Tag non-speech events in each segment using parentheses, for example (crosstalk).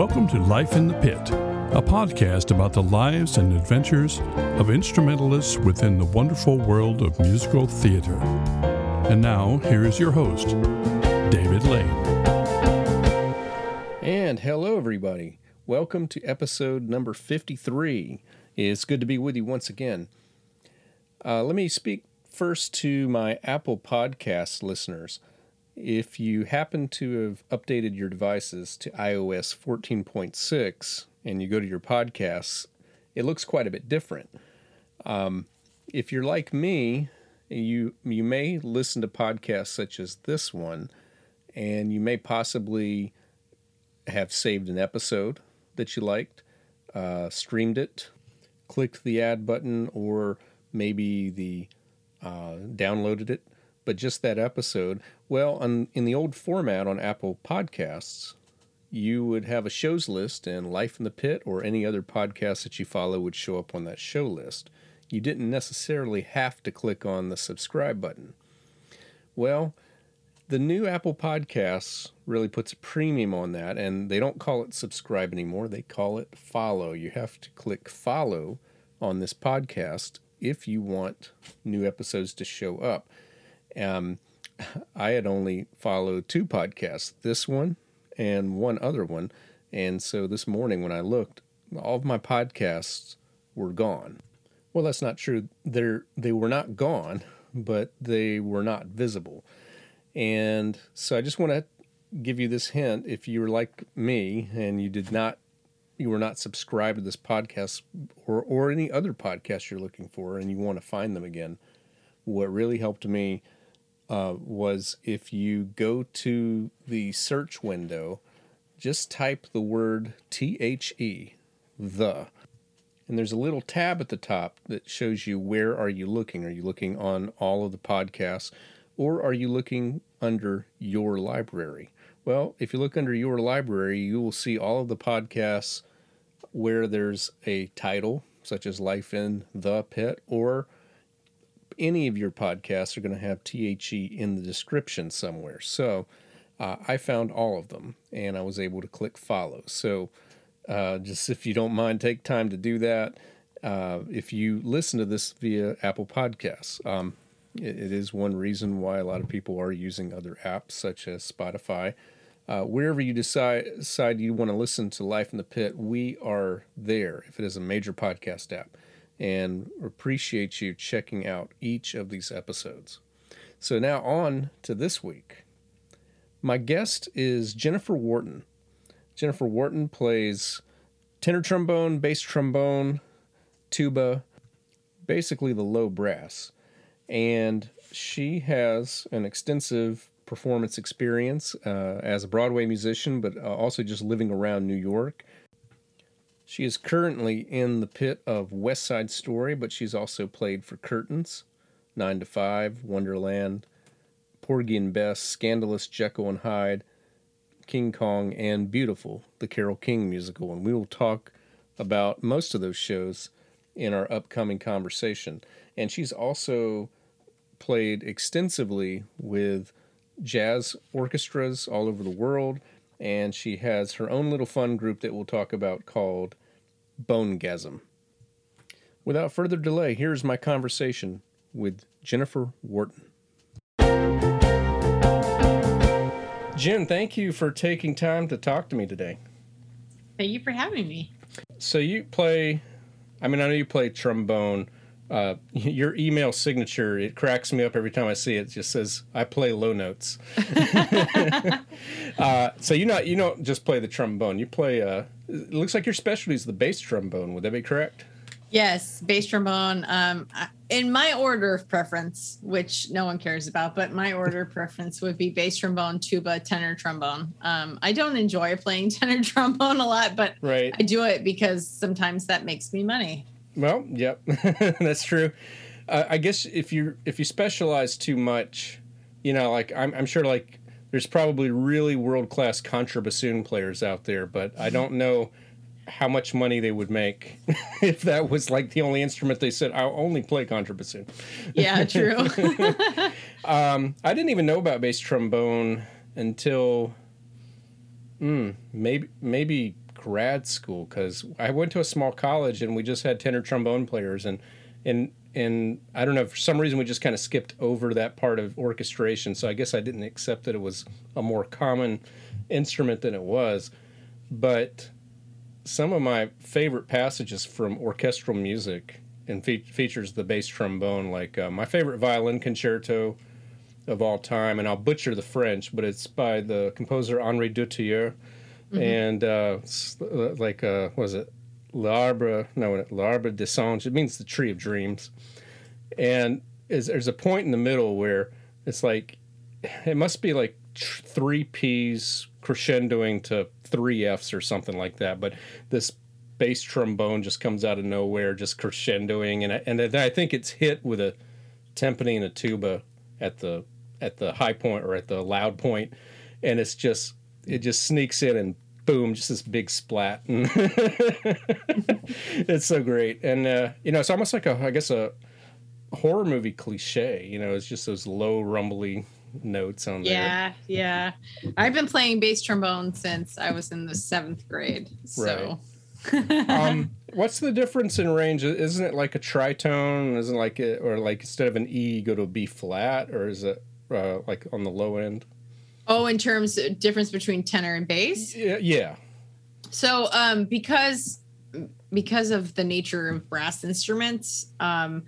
Welcome to Life in the Pit, a podcast about the lives and adventures of instrumentalists within the wonderful world of musical theater. And now, here is your host, David Lane. And hello, everybody. Welcome to episode number 53. It's good to be with you once again. Uh, let me speak first to my Apple Podcast listeners. If you happen to have updated your devices to iOS 14.6 and you go to your podcasts, it looks quite a bit different. Um, if you're like me, you you may listen to podcasts such as this one, and you may possibly have saved an episode that you liked, uh, streamed it, clicked the add button, or maybe the uh, downloaded it but just that episode. Well, on, in the old format on Apple Podcasts, you would have a shows list, and Life in the Pit or any other podcast that you follow would show up on that show list. You didn't necessarily have to click on the subscribe button. Well, the new Apple Podcasts really puts a premium on that, and they don't call it subscribe anymore. They call it follow. You have to click follow on this podcast if you want new episodes to show up. Um, I had only followed two podcasts, this one and one other one. And so this morning when I looked, all of my podcasts were gone. Well, that's not true. They're, they were not gone, but they were not visible. And so I just want to give you this hint. If you were like me and you did not, you were not subscribed to this podcast or, or any other podcast you're looking for and you want to find them again, what really helped me uh, was if you go to the search window, just type the word T H E, the. And there's a little tab at the top that shows you where are you looking. Are you looking on all of the podcasts or are you looking under your library? Well, if you look under your library, you will see all of the podcasts where there's a title, such as Life in the Pit, or any of your podcasts are going to have THE in the description somewhere. So uh, I found all of them and I was able to click follow. So uh, just if you don't mind, take time to do that. Uh, if you listen to this via Apple Podcasts, um, it, it is one reason why a lot of people are using other apps such as Spotify. Uh, wherever you decide, decide you want to listen to Life in the Pit, we are there if it is a major podcast app and appreciate you checking out each of these episodes. So, now on to this week. My guest is Jennifer Wharton. Jennifer Wharton plays tenor trombone, bass trombone, tuba, basically the low brass. And she has an extensive performance experience uh, as a Broadway musician, but uh, also just living around New York she is currently in the pit of West Side Story, but she's also played for Curtains, Nine to Five, Wonderland, Porgy and Bess, Scandalous, Jekyll and Hyde, King Kong, and Beautiful, the Carole King musical. And we will talk about most of those shows in our upcoming conversation. And she's also played extensively with jazz orchestras all over the world. And she has her own little fun group that we'll talk about called Bonegasm. Without further delay, here's my conversation with Jennifer Wharton. Jen, thank you for taking time to talk to me today. Thank you for having me. So you play, I mean, I know you play trombone. Uh, your email signature it cracks me up every time I see it. It just says I play low notes. (laughs) (laughs) uh, so you not you don't just play the trombone. You play. Uh, it looks like your specialty is the bass trombone. Would that be correct? Yes, bass trombone. Um, in my order of preference, which no one cares about, but my order of preference would be bass trombone, tuba, tenor trombone. Um, I don't enjoy playing (laughs) tenor trombone a lot, but right. I do it because sometimes that makes me money. Well, yep, (laughs) that's true. Uh, I guess if you if you specialize too much, you know, like I'm, I'm sure like there's probably really world class contrabassoon players out there, but I don't know how much money they would make (laughs) if that was like the only instrument they said I'll only play contrabassoon. Yeah, (laughs) true. um, I didn't even know about bass trombone until mm, maybe maybe grad school because I went to a small college and we just had tenor trombone players and and and I don't know for some reason we just kind of skipped over that part of orchestration. So I guess I didn't accept that it was a more common instrument than it was. But some of my favorite passages from orchestral music and fe- features the bass trombone, like uh, my favorite violin concerto of all time, and I'll butcher the French, but it's by the composer Henri Dutilleux, mm-hmm. and uh, uh like uh, was it L'Arbre? No, L'Arbre des Songes. It means the tree of dreams, and is, there's a point in the middle where it's like it must be like three P's crescendoing to three F's or something like that. But this bass trombone just comes out of nowhere, just crescendoing, and I, and I think it's hit with a timpani and a tuba at the at the high point or at the loud point, and it's just it just sneaks in and boom, just this big splat, and (laughs) it's so great. And uh, you know, it's almost like a I guess a horror movie cliche. You know, it's just those low rumbly notes on there. Yeah, yeah. I've been playing bass trombone since I was in the seventh grade. So. Right. (laughs) um, what's the difference in range? Isn't it like a tritone? Isn't it like it, or like instead of an E, you go to a B flat, or is it uh, like on the low end? Oh, in terms of difference between tenor and bass. Yeah. yeah. So, um, because because of the nature of brass instruments, um,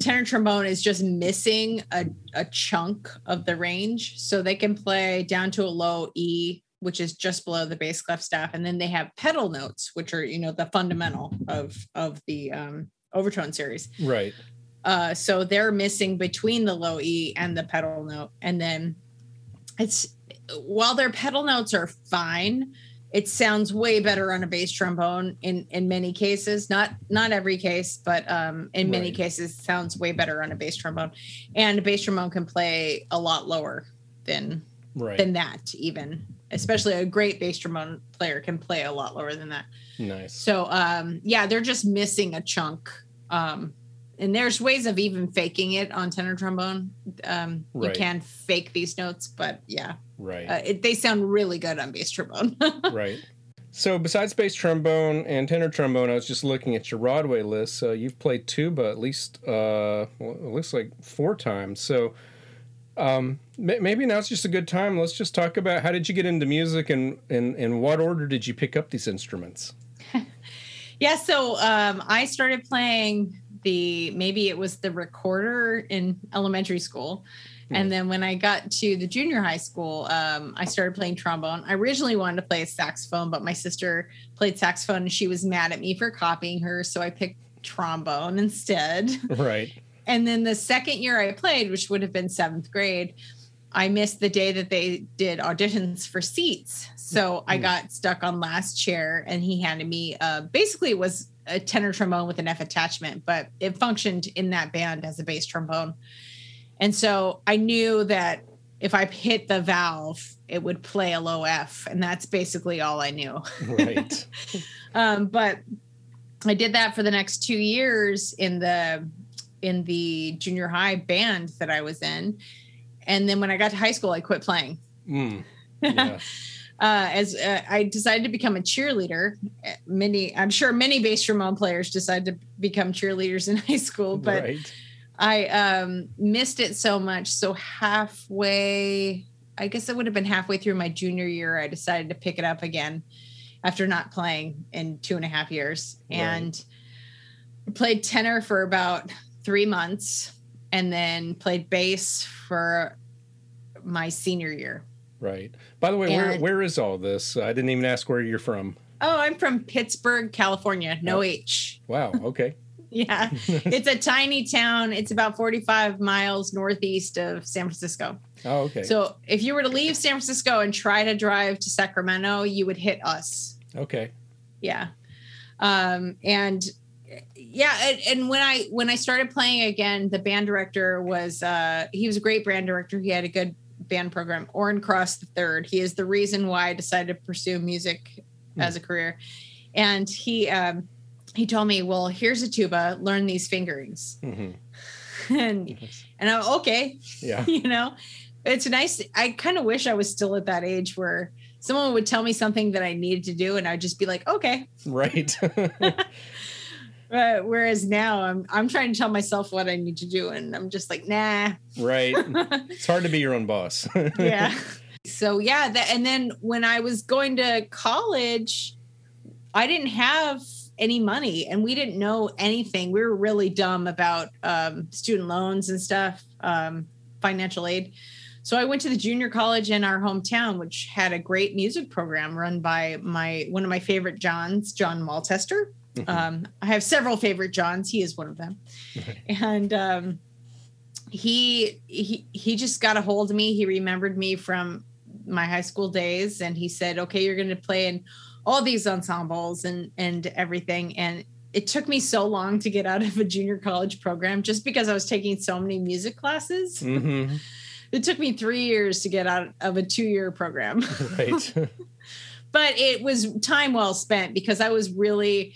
tenor trombone is just missing a, a chunk of the range. So they can play down to a low E, which is just below the bass clef staff. And then they have pedal notes, which are, you know, the fundamental of of the um, overtone series. Right. Uh, so they're missing between the low E and the pedal note. And then it's while their pedal notes are fine, it sounds way better on a bass trombone in in many cases. Not not every case but um in many right. cases sounds way better on a bass trombone. And a bass trombone can play a lot lower than right. than that even. Especially a great bass trombone player can play a lot lower than that. Nice. So um yeah they're just missing a chunk um and there's ways of even faking it on tenor trombone. Um, right. You can fake these notes, but yeah, right. Uh, it, they sound really good on bass trombone. (laughs) right. So besides bass trombone and tenor trombone, I was just looking at your Broadway list. Uh, you've played tuba at least, uh, well, it looks like four times. So um, maybe now's just a good time. Let's just talk about how did you get into music and in and what order did you pick up these instruments? (laughs) yeah, so um, I started playing the maybe it was the recorder in elementary school. And then when I got to the junior high school, um, I started playing trombone. I originally wanted to play a saxophone, but my sister played saxophone and she was mad at me for copying her. So I picked trombone instead. (laughs) Right. And then the second year I played, which would have been seventh grade, I missed the day that they did auditions for seats. So I hmm. got stuck on last chair and he handed me uh, basically it was a tenor trombone with an F attachment, but it functioned in that band as a bass trombone. And so I knew that if I hit the valve, it would play a low F, and that's basically all I knew. Right. (laughs) um, but I did that for the next two years in the in the junior high band that I was in, and then when I got to high school, I quit playing. Mm, (laughs) yeah uh, as uh, I decided to become a cheerleader. Many, I'm sure, many bass trombone players decide to become cheerleaders in (laughs) high school, but right. I um, missed it so much. So halfway, I guess it would have been halfway through my junior year, I decided to pick it up again after not playing in two and a half years, right. and played tenor for about three months, and then played bass for my senior year. Right. By the way, and, where where is all this? I didn't even ask where you're from. Oh, I'm from Pittsburg, California. No oh. H. (laughs) Wow. Okay. yeah. (laughs) it's a tiny town. It's about 45 miles northeast of San Francisco. Oh, okay. So if you were to leave San Francisco and try to drive to Sacramento, you would hit us. Okay. Yeah. Um, and yeah, and, and when I when I started playing again, the band director was uh he was a great band director. He had a good band program, Orrin Cross the third. He is the reason why I decided to pursue music mm. as a career. And he um, he told me, "Well, here's a tuba. Learn these fingerings." Mm-hmm. (laughs) and and I'm okay. Yeah, (laughs) you know, it's nice. I kind of wish I was still at that age where someone would tell me something that I needed to do, and I'd just be like, okay. Right. (laughs) Uh, whereas now I'm I'm trying to tell myself what I need to do, and I'm just like, nah. right. (laughs) It's hard to be your own boss. (laughs) yeah. So yeah, that and then when I was going to college, I didn't have any money and we didn't know anything. We were really dumb about um, student loans and stuff, um, financial aid. So I went to the junior college in our hometown, which had a great music program run by my one of my favorite Johns, John Maltester. Mhm. Um, I have several favorite Johns. He is one of them, (laughs) and um, he he he just got a hold of me. He remembered me from my high school days, and he said, "Okay, you're going to play in all these ensembles and and everything." And it took me so long to get out of a junior college program just because I was taking so many music classes. hmm (laughs) It took me three years to get out of a two year program. (laughs) Right. but it was time well spent because I was really,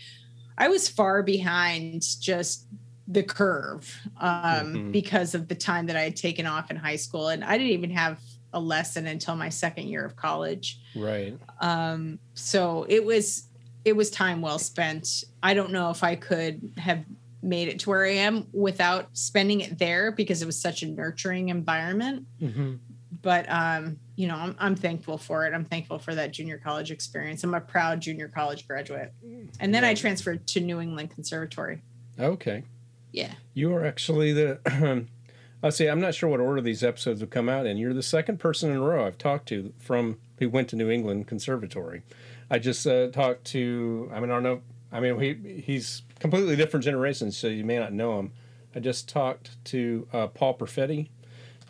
I was far behind just the curve um, Mhm. because of the time that I had taken off in high school. And I didn't even have a lesson until my second year of college. right. Um, so it was, it was time well spent. I don't know if I could have made it to where I am without spending it there because it was such a nurturing environment hmm but um, you know, I'm, I'm thankful for it. I'm thankful for that junior college experience. I'm a proud junior college graduate. And then I transferred to New England Conservatory. Okay. Yeah. You are actually the. (clears throat) I see. I'm not sure what order these episodes have come out in. You're the second person in a row I've talked to from who went to New England Conservatory. I just uh, talked to. I mean, I don't know. I mean, he he's completely different generations, so you may not know him. I just talked to uh, Paul Perfetti.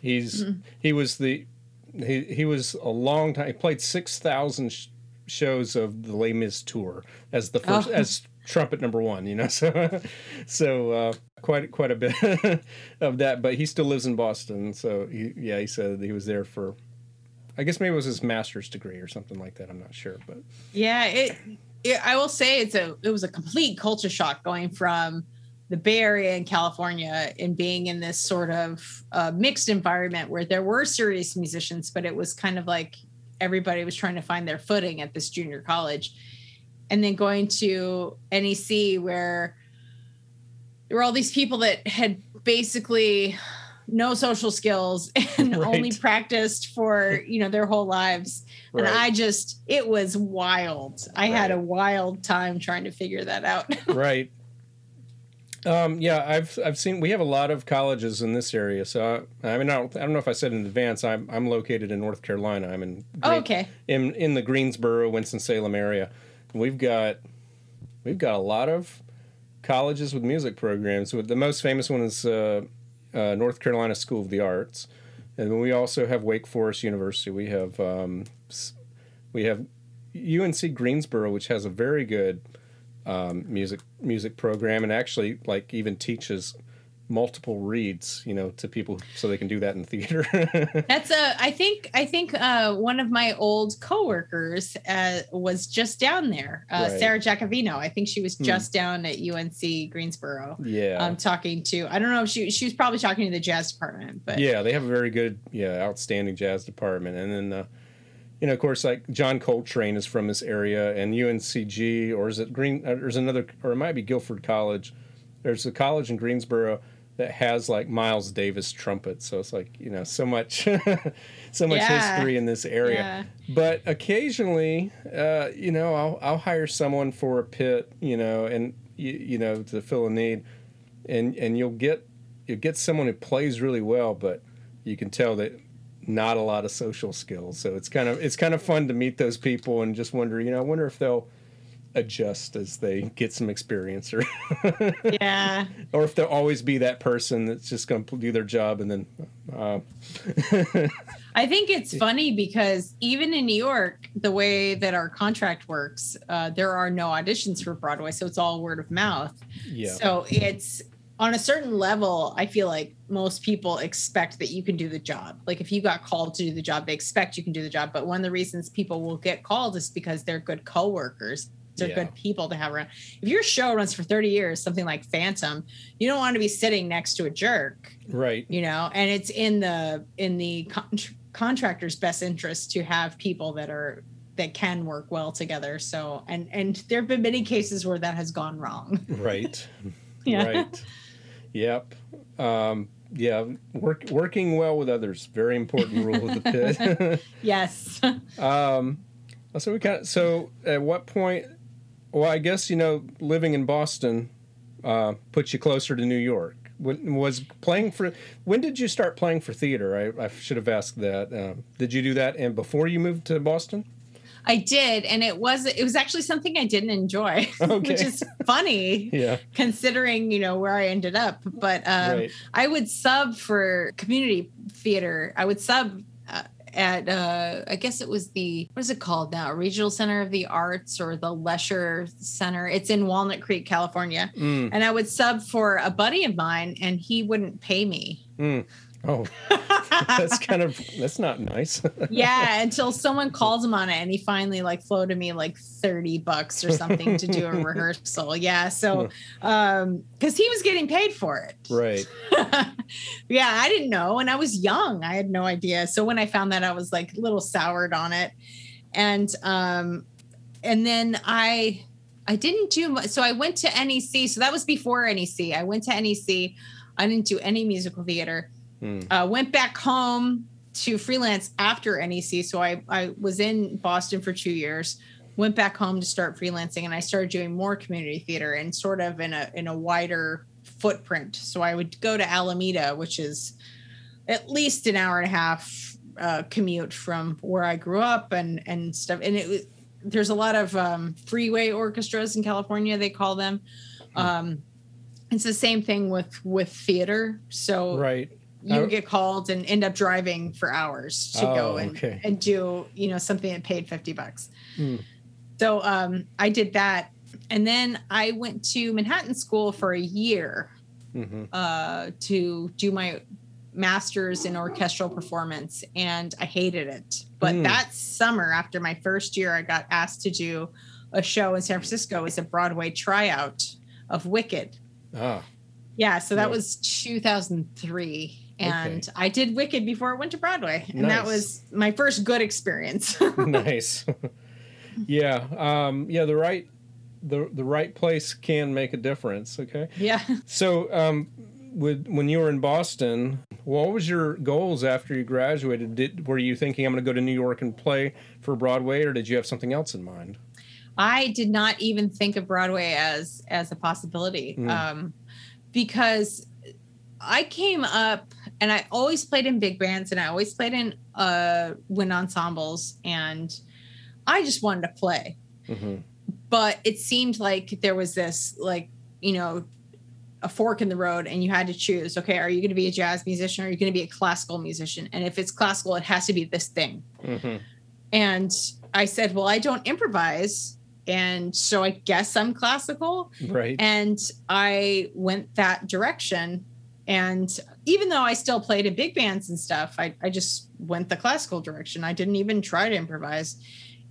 He's he was the he he was a long time. He played six thousand sh- shows of the Les Mis tour as the first Oh. as trumpet number one. You know, (laughs) so so uh, quite quite a bit (laughs) of that. But he still lives in Boston. So he, yeah, he said he was there for. I guess maybe it was his master's degree or something like that. I'm not sure, but Yeah, it, it I will say it's a it was a complete culture shock going from the Bay Area in California and being in this sort of uh, mixed environment where there were serious musicians, but it was kind of like everybody was trying to find their footing at this junior college. And then going to NEC where there were all these people that had basically no social skills (laughs) and Right. only practiced for (laughs) you know their whole lives and i just it was wild i had a wild time trying to figure that out (laughs) right. Um, yeah, I've I've seen we have a lot of colleges in this area. So I, I mean, I don't, I don't know if I said in advance. I'm I'm located in North Carolina. I'm in oh, okay in in the Greensboro, Winston Salem area. We've got we've got a lot of colleges with music programs. With the most famous one is uh, uh, North Carolina School of the Arts, and then we also have Wake Forest University. We have um, we have UNC Greensboro, which has a very good um, music music program, and actually like even teaches multiple reeds, you know, to people so they can do that in theater. (laughs) that's a i think i think uh one of my old coworkers uh was just down there uh Right. sarah jacovino i think she was Hmm. just down at unc greensboro yeah. um talking to i don't know if she she was probably talking to the jazz department but yeah, they have a very good, yeah, outstanding jazz department. And then, uh, you know, of course, like John Coltrane is from this area, and UNCG, or is it Green? There's another, or it might be Guilford College. There's a college in Greensboro that has like Miles Davis trumpet. So it's like you know so much, (laughs) so much Yeah. history in this area. yeah But occasionally, uh, you know, I'll I'll hire someone for a pit, you know, and you, you know to fill a need, and and you'll get you get someone who plays really well, but you can tell that not a lot of social skills. So it's kind of it's kind of fun to meet those people and just wonder, you know, I wonder if they'll adjust as they get some experience or (laughs) yeah or if they'll always be that person that's just going to do their job and then uh, (laughs) I think it's funny because even in New York, the way that our contract works, uh, there are no auditions for Broadway, so it's all word of mouth. yeah So it's on a certain level. I feel like most people expect that you can do the job. Like if you got called to do the job, they expect you can do the job. But one of the reasons people will get called is because they're good coworkers. They're Yeah. good people to have around. If your show runs for 30 years, something like Phantom, you don't want to be sitting next to a jerk right you know and it's in the in the con- contractor's best interest to have people that are that can work well together. So and and there have been many cases where that has gone wrong. Right. (laughs) Yeah. Right. Yep. Um, yeah. Work, working well with others, very important rule of the pit. (laughs) Yes. um, so we kind of, so at what point, well, I guess, you know, living in Boston uh, puts you closer to New York. When, was playing for, when did you start playing for theater? I, I should have asked that. Um, did you do that and before you moved to Boston? I did, and it was it was actually something I didn't enjoy, (laughs) Okay. which is funny Yeah. considering you know where I ended up. But um, Right. I would sub for community theater. I would sub uh, at uh, I guess it was the what is it called now? Regional Center of the Arts or the Lesher Center. It's in Walnut Creek, California. Mm, And I would sub for a buddy of mine, and he wouldn't pay me. mm. Oh, (laughs) that's kind of, that's not nice. (laughs) yeah, until someone called him on it, and he finally like floated me like thirty bucks or something to do a (laughs) rehearsal. Yeah, so um, because he was getting paid for it. right. yeah, I didn't know, and I was young. I had no idea. So when I found that, I was like a little soured on it, and um, and then I I didn't do much. So I went to NEC. So that was before NEC. I went to NEC. I didn't do any musical theater. Mm. Uh, went back home to freelance after NEC. So I I was in Boston for two years. Went back home to start freelancing, and I started doing more community theater and sort of in a in a wider footprint. So I would go to Alameda, which is at least an hour and a half uh, commute from where I grew up and and stuff. And it was- there's a lot of um, freeway orchestras in California. They call them. Um, it's the same thing with with theater. So Right. You Oh. would get called and end up driving for hours to go Oh, and, okay. and do you know something that paid 50 bucks Hmm. so um, i did that and then i went to manhattan school for a year hmm uh, to do my master's in orchestral performance and i hated it but Hmm. that summer after my first year i got asked to do a show in san francisco as a broadway tryout of wicked Ah, yeah, so that Yeah. was 2003. And Okay. I did Wicked before it went to Broadway. And that was my first good experience. (laughs) nice. (laughs) yeah. Um, yeah. The right, the the right place can make a difference. Okay. yeah. (laughs) So, um, with when you were in Boston, what was your goals after you graduated? Did were you thinking I'm going to go to New York and play for Broadway, or did you have something else in mind? I did not even think of Broadway as as a possibility. Mm. Um, because I came up and I always played in big bands and I always played in uh wind ensembles and I just wanted to play. hmm but it seemed like there was this like you know a fork in the road and you had to choose okay are you going to be a jazz musician or are you going to be a classical musician? And if it's classical it has to be this thing. Hmm and i said well i don't improvise and so i guess i'm classical. Right. and i went that direction and even though i still played in big bands and stuff i, I just went the classical direction. I didn't even try to improvise.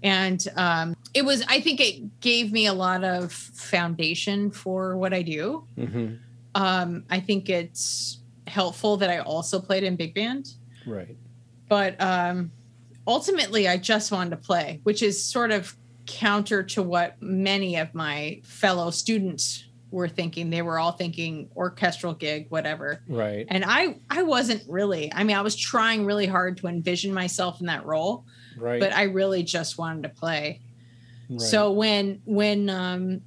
And um, it was i think it gave me a lot of foundation for what i do. Hmm um, i think it's helpful that i also played in big band. Right. but um, ultimately i just wanted to play which is sort of counter to what many of my fellow students were thinking they were all thinking orchestral gig whatever Right. and i i wasn't really i mean i was trying really hard to envision myself in that role Right. but i really just wanted to play right. so when when um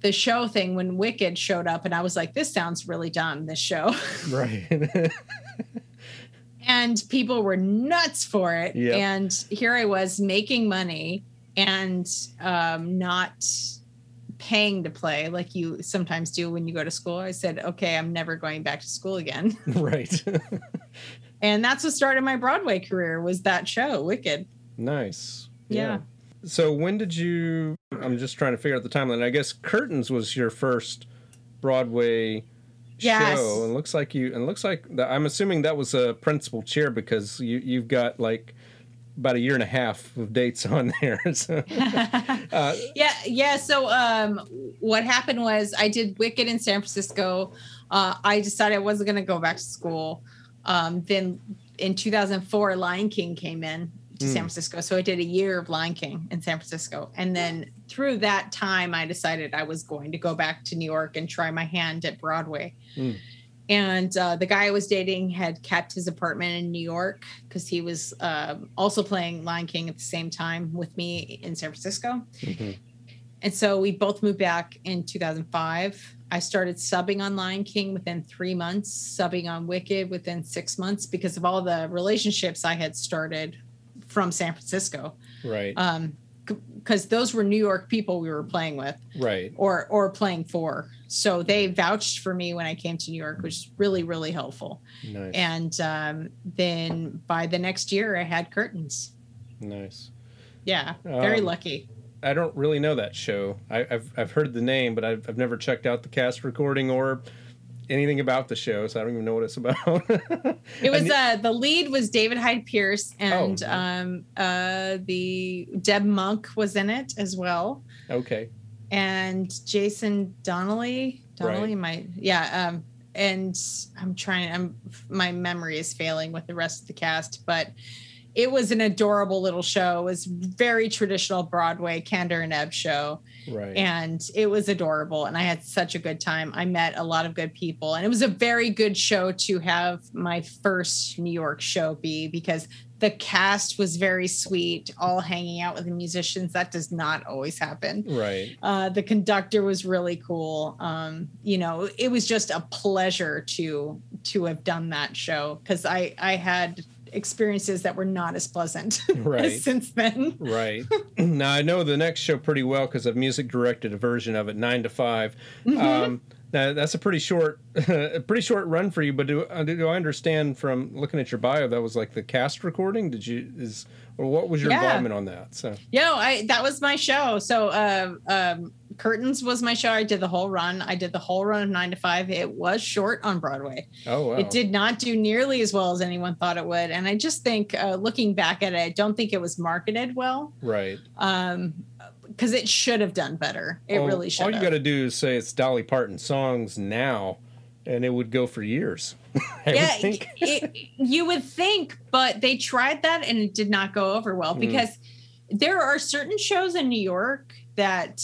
the show thing when wicked showed up and i was like this sounds really dumb this show (laughs) right. (laughs) and people were nuts for it Yep. and here i was making money and um, not paying to play like you sometimes do when you go to school i said okay i'm never going back to school again (laughs) right. (laughs) and that's what started my broadway career was that show wicked nice. Yeah. So when did you? I'm just trying to figure out the timeline. I guess Curtains was your first Broadway Yes. show, and looks like you. And looks like that, I'm assuming that was a principal chair because you you've got like about a year and a half of dates (laughs) on there. So, (laughs) uh, yeah yeah so um what happened was i did wicked in san francisco uh i decided i wasn't going to go back to school um then in 2004 lion king came in to San Francisco. So I did a year of Lion King in San Francisco. And then through that time, I decided I was going to go back to New York and try my hand at Broadway. Mm. And uh, the guy I was dating had kept his apartment in New York because he was uh, also playing Lion King at the same time with me in San Francisco. Mhm. And so we both moved back in 2005. I started subbing on Lion King within three months, subbing on Wicked within six months because of all the relationships I had started from San Francisco. Right. Um, because those were New York people we were playing with right. or or playing for. So they vouched for me when I came to New York, which is really, really helpful. Nice. And um, then by the next year I had curtains. nice. Yeah, very Um, lucky. I don't really know that show. I, I've I've heard the name, but I've I've never checked out the cast recording or anything about the show, so I don't even know what it's (laughs) about. It was uh the lead was David Hyde Pierce and Oh. um uh the Deb Monk was in it as well okay. and Jason Danieley Danieley Right. my yeah um and I'm trying I'm my memory is failing with the rest of the cast but it was an adorable little show. It was very traditional Broadway Kander and Ebb show. Right. and it was adorable and i had such a good time. I met a lot of good people and it was a very good show to have my first new york show be because the cast was very sweet all hanging out with the musicians. That does not always happen. Right. uh, the conductor was really cool. Um, you know it was just a pleasure to to have done that show because i i had experiences that were not as pleasant (laughs) Right. (laughs) since then Right. (laughs) now I know the next show pretty well because I've music directed a version of it, nine to 5 Mm-hmm. Um, now that's a pretty short, a pretty short run for you. But do, uh, do I understand from looking at your bio that was like the cast recording? Did you is or what was your Yeah. involvement on that? So Yeah, I that was my show. So uh, um, Curtains was my show. I did the whole run. I did the whole run of nine to five. It was short on Broadway. oh wow. It did not do nearly as well as anyone thought it would. And I just think, uh, looking back at it, I don't think it was marketed well right. um, because it should have done better. It All- really should. All you got to do is say it's Dolly Parton songs now, and it would go for years. (laughs) I would yeah, think. it, you would think, but they tried that and it did not go over well Mm. because there are certain shows in New York that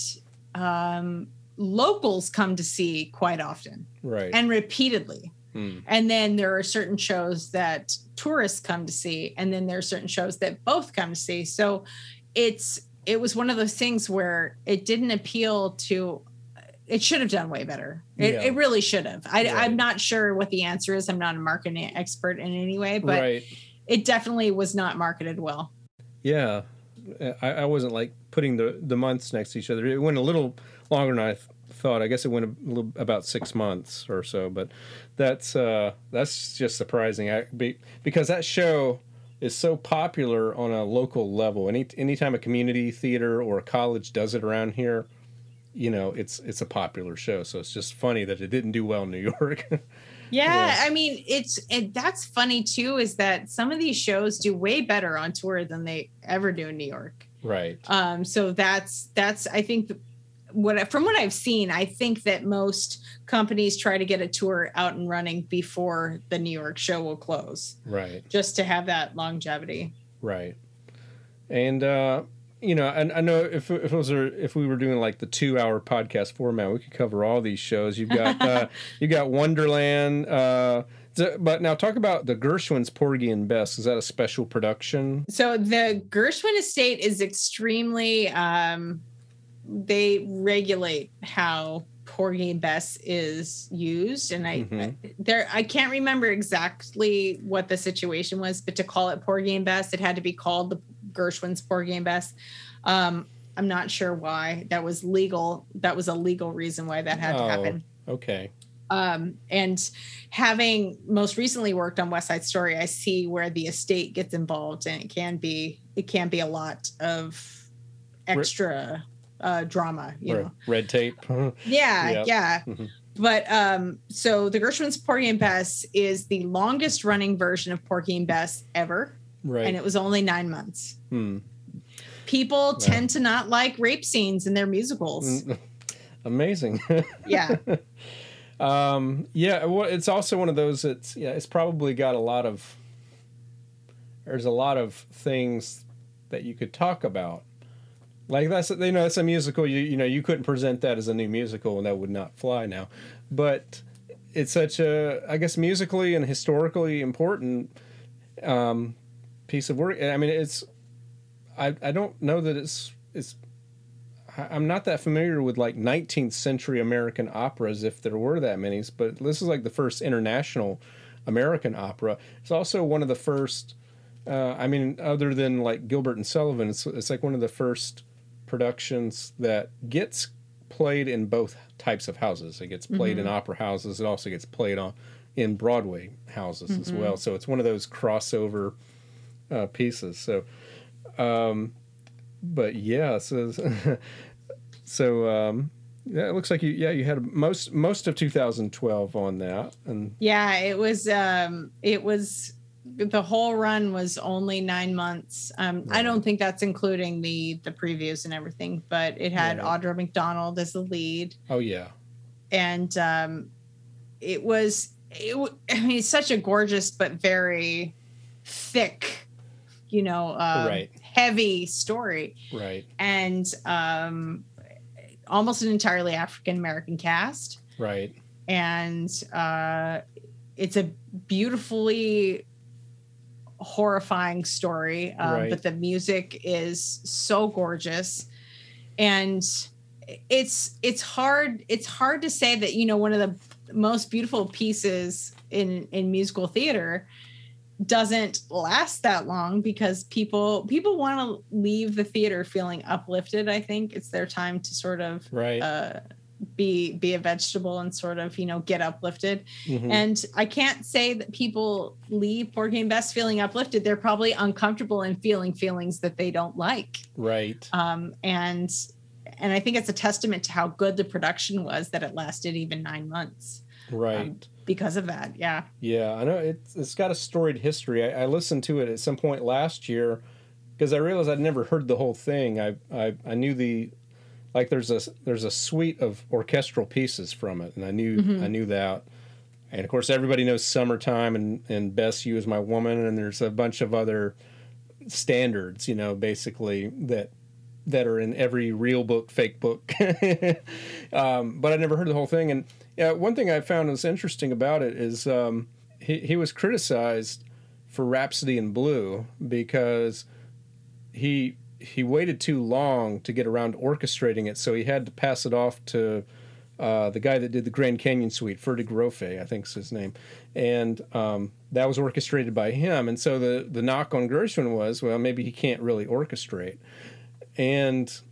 um, locals come to see quite often right. and repeatedly. Hmm. And then there are certain shows that tourists come to see, and then there are certain shows that both come to see. So it's it was one of those things where it didn't appeal to it should have done way better. It, Yeah. it really should have. I, Right. I'm not sure what the answer is. I'm not a marketing expert in any way, but right. it definitely was not marketed well. Yeah, I, I wasn't like putting the the months next to each other. It went a little longer than I th- thought. I guess it went a little about six months or so, but that's uh, that's just surprising. I, be, because that show is so popular on a local level. Any anytime a community theater or a college does it around here, you know, it's it's a popular show. So it's just funny that it didn't do well in New York. (laughs) Yeah, Yeah. I mean, it's and that's funny too. Is that some of these shows do way better on tour than they ever do in New York. Right. Um, so that's that's I think what from what I've seen, I think that most companies try to get a tour out and running before the New York show will close, Right. just to have that longevity. Right. And uh, you know, and I know if if it was a, if we were doing like the two hour podcast format, we could cover all these shows. You've got uh, (laughs) you got Wonderland. Uh, th- but now talk about the Gershwin's Porgy and Bess. Is that a special production? So the Gershwin estate is extremely um they regulate how Porgy and Bess is used. And I, Mhm. I there I can't remember exactly what the situation was, but to call it Porgy and Bess, it had to be called the Gershwin's Porgy and Bess. Um I'm not sure why that was legal. That was a legal reason why that had to Oh. happen Okay. Um, and having most recently worked on West Side Story, I see where the estate gets involved, and it can be it can be a lot of extra uh, drama, you Or know. red tape. (laughs) Yeah, Yep. yeah. Mhm. But um, so the Gershwin's Porgy and Bess is the longest running version of Porgy and Bess ever, right. and it was only nine months. Hmm. People tend to not like rape scenes in their musicals. Mm, (laughs) Amazing. (laughs) Yeah. Um, yeah, it's also one of those that's yeah, it's probably got a lot of there's a lot of things that you could talk about. Like that's you know it's a musical. You you know you couldn't present that as a new musical and that would not fly now, but it's such a I guess musically and historically important um, piece of work. I mean it's I I don't know that it's it's I'm not that familiar with like 19th century American operas if there were that many, but this is like the first international American opera. It's also one of the first. Uh, I mean, other than like Gilbert and Sullivan, it's, it's like one of the first productions that gets played in both types of houses. It gets played mm-hmm. in opera houses. It also gets played on in Broadway houses mm-hmm. as well. So it's one of those crossover uh, pieces. So, um, but yeah, so (laughs) so um, yeah, it looks like you yeah you had most most of 2012 on that and yeah it was um it was the whole run was only nine months. Um, right. I don't think that's including the the previews and everything, but it had right. Audra McDonald as the lead. Oh yeah, and um, it was it. I mean, it's such a gorgeous but very thick, you know, uh, right. Heavy story. Right, and um, almost an entirely African American cast. Right, and uh, it's a beautifully horrifying story, um, right. but the music is so gorgeous, and it's it's hard it's hard to say that you know one of the most beautiful pieces in in musical theater doesn't last that long because people people want to leave the theater feeling uplifted i think. It's their time to sort of right. uh, be be a vegetable and sort of you know get uplifted. Mm-hmm. and i can't say that people leave porgy and bess feeling uplifted. They're probably uncomfortable and feeling feelings that they don't like. Right. Um and and i think it's a testament to how good the production was that it lasted even nine months. Right. Um, because of that yeah yeah i know it's it's got a storied history i, I listened to it at some point last year because i realized i'd never heard the whole thing i i, I knew the like there's a there's a suite of orchestral pieces from it, and I knew mm-hmm. I knew that. And of course, everybody knows "Summertime" and and "Bess You Is My Woman," and there's a bunch of other standards, you know, basically that that are in every real book, fake book. (laughs) um, but I never heard the whole thing. And yeah, one thing I found was interesting about it is um, he he was criticized for Rhapsody in Blue because he he waited too long to get around orchestrating it, so he had to pass it off to uh, the guy that did the Grand Canyon Suite, Ferde Grofe, I is his name, and um, that was orchestrated by him. And so the the knock on Gershwin was, well, maybe he can't really orchestrate, and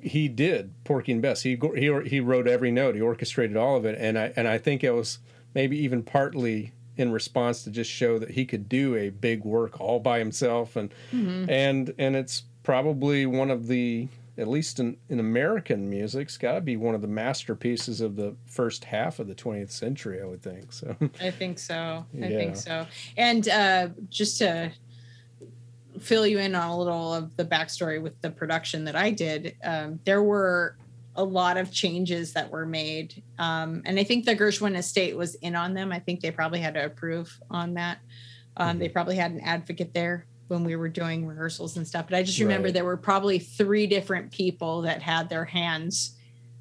he did Porgy and Bess. He he he wrote every note. He orchestrated all of it, and I and I think it was maybe even partly in response to just show that he could do a big work all by himself and mm-hmm. and and it's probably one of the at least in, in American music, it's got to be one of the masterpieces of the first half of the 20th century, I would think. So I think so. I yeah. think so. And uh, just to fill you in on a little of the backstory with the production that I did, um, there were a lot of changes that were made. Um, and I think the Gershwin estate was in on them. I think they probably had to approve on that. Um, mm-hmm. They probably had an advocate there when we were doing rehearsals and stuff. But I just remember right. there were probably three different people that had their hands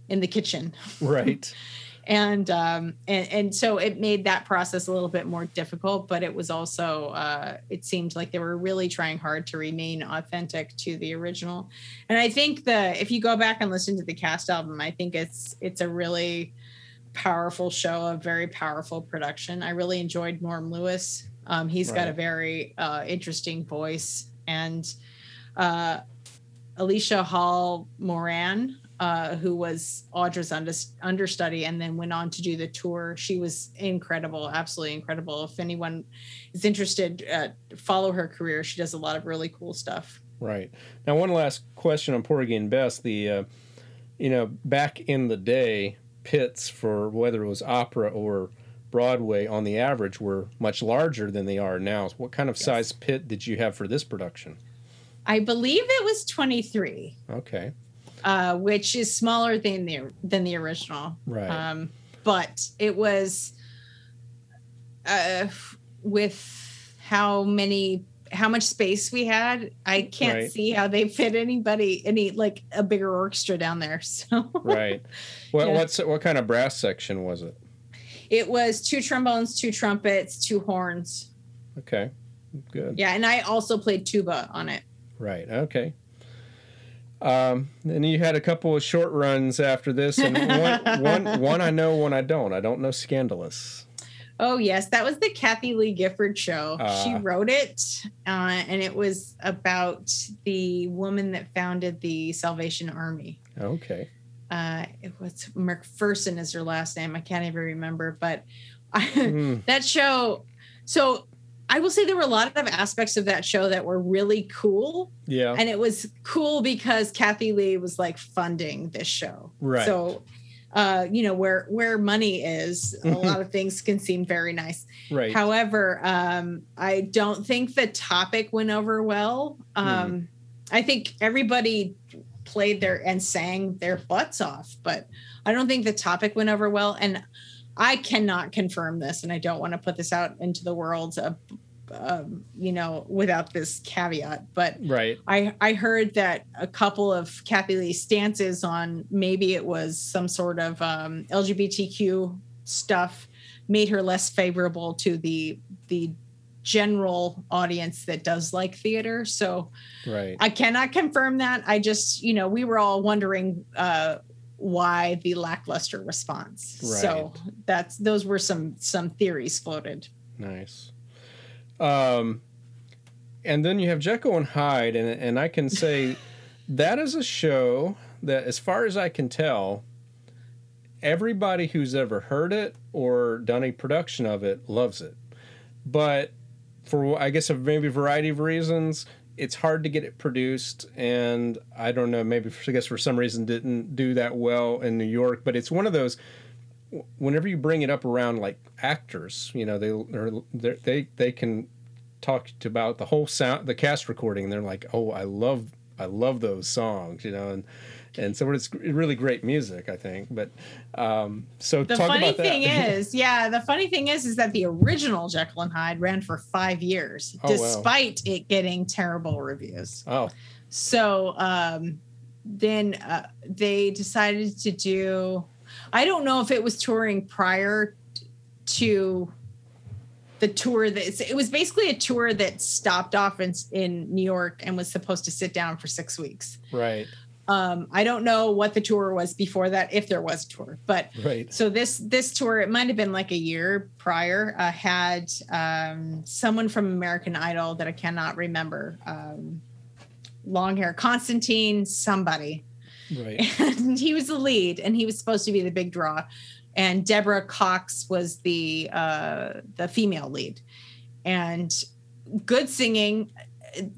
in the kitchen. Right. (laughs) and um and, and so it made that process a little bit more difficult but it was also uh it seemed like they were really trying hard to remain authentic to the original. And i think the if you go back and listen to the cast album i think it's it's a really powerful show a very powerful production. I really enjoyed norm lewis. Um he's right. got a very uh interesting voice. And uh alicia hall moran uh, who was Audra's under, understudy and then went on to do the tour. She was incredible, absolutely incredible. If anyone is interested, uh, follow her career. She does a lot of really cool stuff. Right. Now, one last question on Porgy and Bess. The, uh, you know, back in the day, pits for whether it was opera or Broadway on the average were much larger than they are now. What kind of yes. size pit did you have for this production? I believe it was 23. Okay uh, which is smaller than the than the original. Right. Um, but it was uh, with how many how much space we had. I can't Right. see how they fit anybody any like a bigger orchestra down there. (laughs) So Right. What Yeah. what's what kind of brass section was it? it was two trombones, two trumpets, two horns. Okay. Good. Yeah, and I also played tuba on it. Right. Okay. Um, and you had a couple of short runs after this, and (laughs) one, one, one I know, one I don't. I don't know Scandalous. Oh yes, that was the Kathie Lee Gifford show. she Ah. wrote it, uh, and it was about the woman that founded the Salvation Army. Okay. Uh, it was McPherson is her last name. I can't even remember, but I, Hmm. (laughs) that show. So I will say there were a lot of aspects of that show that were really cool, Yeah. and it was cool because Kathie Lee was like funding this show. Right. So. Uh, you know where where money is, a lot of things can seem very nice. right. However, um, I don't think the topic went over well. Um, I think everybody played their and sang their butts off, but I don't think the topic went over well. And I cannot confirm this, and I don't want to put this out into the world, uh, um, you know, without this caveat. But right. I, I heard that a couple of Kathie Lee's stances on maybe it was some sort of um, LGBTQ stuff made her less favorable to the the general audience that does like theater. So Right. I cannot confirm that. I just, you know, we were all wondering uh, why the lackluster response. So that's those were some some theories floated. Nice. Um, and then you have Jekyll and Hyde, and and I can say (laughs) that is a show that, as far as I can tell, everybody who's ever heard it or done a production of it loves it. But for I guess a maybe a variety of reasons, it's hard to get it produced, and I don't know. Maybe I guess for some reason didn't do that well in New York. But it's one of those whenever you bring it up around like actors, you know, they they they can talk about the whole sound, the cast recording. And they're like, oh, I love I love those songs, you know, and and so it's really great music, I think. But um, so The talk funny about that. thing (laughs) is, yeah, the funny thing is, is that the original Jekyll and Hyde ran for five years, Oh, wow. despite it getting terrible reviews. oh, So um, then uh, they decided to do. I don't know if it was touring prior to the tour that it was basically a tour that stopped off in, in New York and was supposed to sit down for six weeks. right, Um, I don't know what the tour was before that, if there was a tour, but right, so this this tour it might have been like a year prior uh, had um, someone from american idol that i cannot remember um, long hair constantine somebody. Right, (laughs) and he was the lead and he was supposed to be the big draw and deborah cox was the uh, the female lead. And good singing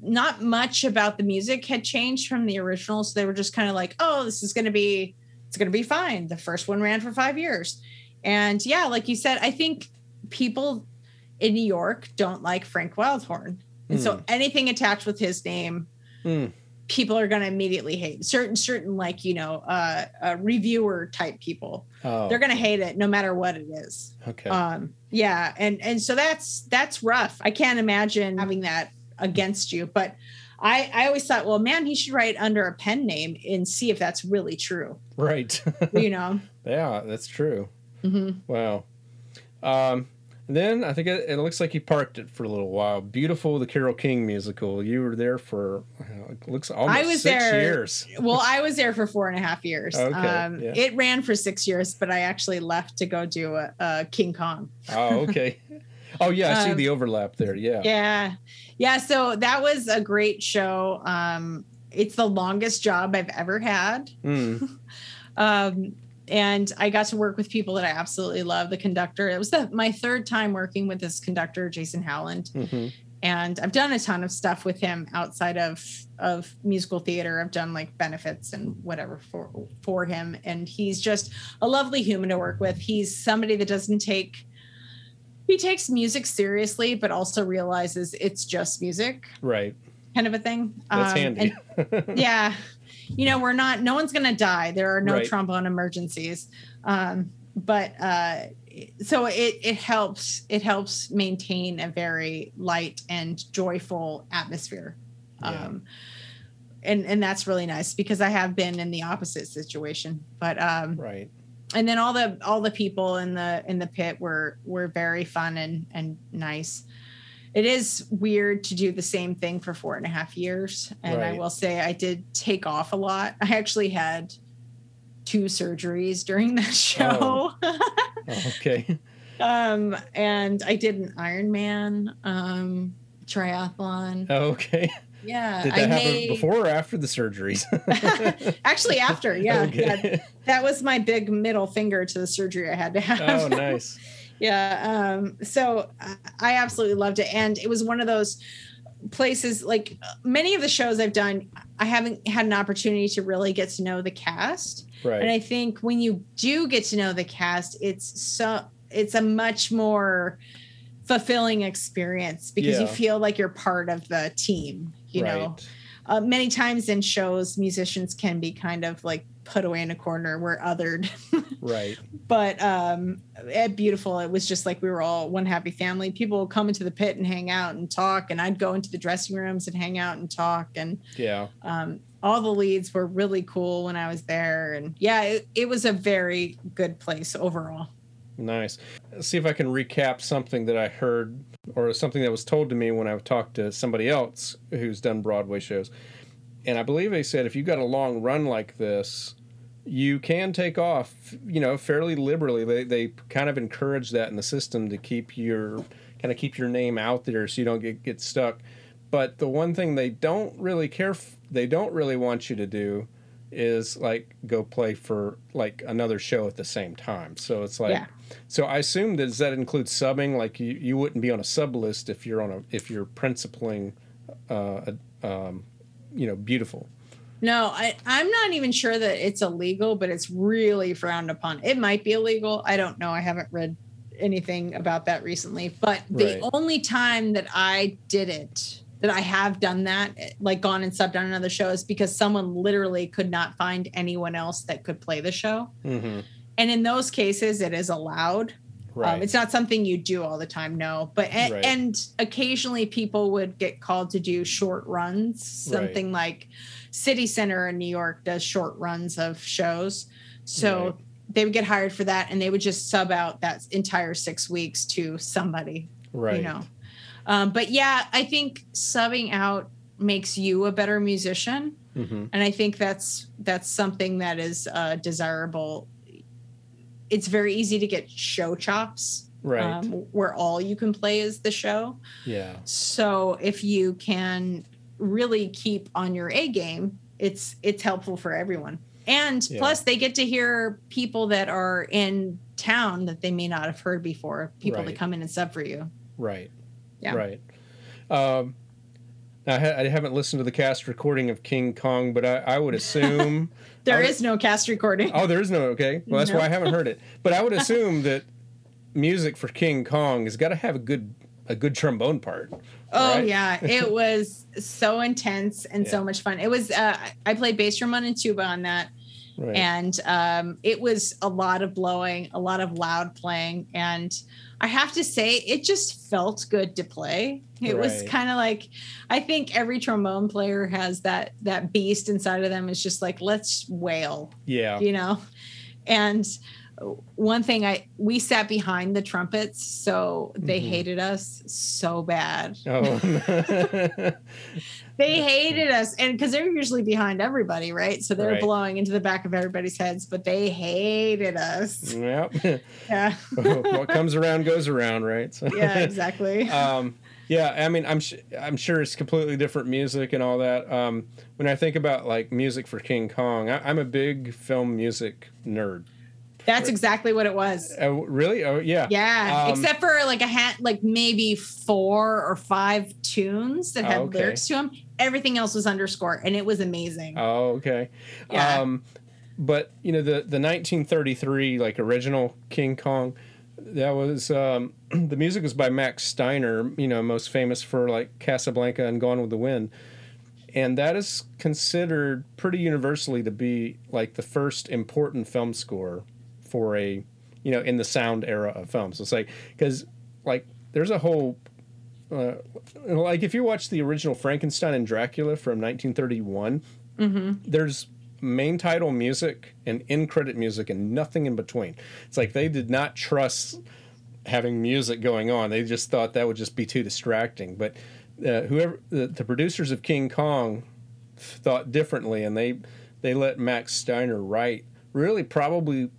not much about the music had changed from the original so they were just kind of like oh this is going to be it's going to be fine. The first one ran for five years. And yeah like you said i think people in new york don't like frank wildhorn. And so Hmm. anything attached with his name Hmm. people are going to immediately hate. Certain certain like you know uh, uh reviewer type people oh, they're going to hate it no matter what it is. Okay, um yeah and and so that's that's rough. I can't imagine having that against you but i i always thought well man he should write under a pen name and see if that's really true right, (laughs) you know yeah, that's true. hmm Wow. Um, then I think it, it looks like you parked it for a little while. Beautiful, the Carole King musical. You were there for uh, it looks almost I was six there- years. well i was there for four and a half years Okay, um yeah. it ran for six years but i actually left to go do a, a king kong Oh, okay. (laughs) Oh yeah, I see Um, the overlap there. Yeah. yeah yeah so that was a great show. Um it's the longest job i've ever had. Mm, (laughs) um and i got to work with people that i absolutely love. The conductor it was the, my third time working with this conductor jason howland. Mhm. and i've done a ton of stuff with him outside of of musical theater. I've done like benefits and whatever for for him. And he's just a lovely human to work with. He's somebody that doesn't take he takes music seriously but also realizes it's just music Right. kind of a thing That's Um, handy. and (laughs) yeah you know we're not no one's gonna die there are no Right. trombone emergencies um but uh so it it helps it helps maintain a very light and joyful atmosphere. Yeah. Um, and and that's really nice because I have been in the opposite situation. But um, Right. And then all the all the people in the in the pit were were very fun and and nice. It is weird to do the same thing for four and a half years. And i will say i did take off a lot. I actually had two surgeries during that (laughs) show. Oh, (laughs) okay. um and i did an ironman um triathlon. Okay. (laughs) yeah Did that I happen made- before or after the surgeries? (laughs) actually after yeah, (laughs) Okay. yeah that was my big middle finger to the surgery i had to have oh, nice. (laughs) yeah um so I- i absolutely loved it and it was one of those places like many of the shows i've done i haven't had an opportunity to really get to know the cast Right. and i think when you do get to know the cast it's so it's a much more fulfilling experience because you feel like you're part of the team you know uh, many times in shows musicians can be kind of like put away in a corner we're othered (laughs) Right. but um at beautiful it was just like we were all one happy family people would come into the pit and hang out and talk and i'd go into the dressing rooms and hang out and talk and Yeah. um all the leads were really cool when i was there and yeah it, it was a very good place overall Nice. Let's see if I can recap something that I heard or something that was told to me when I've talked to somebody else who's done Broadway shows. And I believe they said if you got a long run like this, you can take off, you know, fairly liberally. They, they kind of encourage that in the system to keep your kind of keep your name out there so you don't get, get stuck. But the one thing they don't really care, f- they don't really want you to do is like go play for like another show at the same time. So it's like, Yeah. so I assume that does that include subbing? Like you, you wouldn't be on a sub list if you're on a if you're principling, uh, a, um, you know, beautiful. no I, i'm not even sure that it's illegal but it's really frowned upon it might be illegal i don't know i haven't read anything about that recently but the Right. only time that i did it that i have done that like gone and subbed on another show is because someone literally could not find anyone else that could play the show Mm-hmm. and in those cases it is allowed Right. um, it's not something you do all the time no but and, Right. and occasionally people would get called to do short runs something like city center in new york does short runs of shows so Right. they would get hired for that and they would just sub out that entire six weeks to somebody right. you know um, but yeah i think subbing out makes you a better musician Mm-hmm. and i think that's that's something that is uh, desirable it's very easy to get show chops Right. um, where all you can play is the show yeah. so if you can really keep on your a game it's it's helpful for everyone and Yeah. plus they get to hear people that are in town that they may not have heard before people Right. that come in and sub for you Right. Yeah. Right. Um, now, I, ha- I haven't listened to the cast recording of King Kong, but I, I would assume. (laughs) There I is no cast recording Oh, there is no. Okay. Well, that's No. why I haven't heard it. But I would (laughs) assume that music for King Kong has got to have a good a good trombone part. Oh right? yeah, (laughs) it was so intense and so much fun. It was. Uh, I played bass drum on and tuba on that, Right. and um, it was a lot of blowing, a lot of loud playing, and I have to say, it just felt good to play. It was kind of like, I think every trombone player has that that beast inside of them. Is just like let's wail, yeah. you know, and one thing I we sat behind the trumpets, so they Mhm. hated us so bad. Oh. (laughs) (laughs) They hated us, and because they're usually behind everybody, right? So they're Right. blowing into the back of everybody's heads, but they hated us. yep. (laughs) Yeah, what comes around goes around, right? So- yeah, exactly. um, yeah, I mean, I'm sh- I'm sure it's completely different music and all that. Um, when I think about like music for King Kong, I- I'm a big film music nerd. That's exactly what it was. Uh, really? Oh, yeah. Yeah, Um, except for like a hat, like maybe four or five tunes that had Oh, okay. lyrics to them. Everything else was underscore, and it was amazing. Oh, okay. Yeah. Um, but you know the the 1933 like original King Kong, that was um, (clears throat) the music was by Max Steiner. You know, most famous for like Casablanca and Gone with the Wind, and that is considered pretty universally to be like the first important film score for a you know, in the sound era of films. It's like because like there's a whole uh, like if you watch the original Frankenstein and Dracula from 1931, there's main title music and in credit music and nothing in between. It's like they did not trust having music going on. They just thought that would just be too distracting. But uh, whoever the, the producers of King Kong thought differently, and they they let Max Steiner write really probably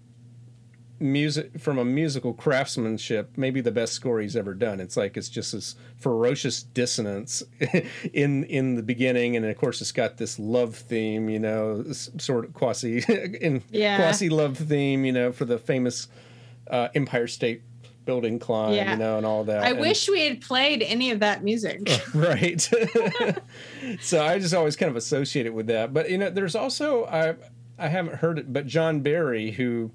music from a musical craftsmanship maybe the best score he's ever done it's like it's just this ferocious dissonance (laughs) in in the beginning and of course it's got this love theme you know sort of quasi (laughs) in Yeah. quasi love theme you know for the famous uh, empire state building climb Yeah. you know and all that I And- wish we had played any of that music. (laughs) right so i just always kind of associate it with that but you know there's also i i haven't heard it but john barry who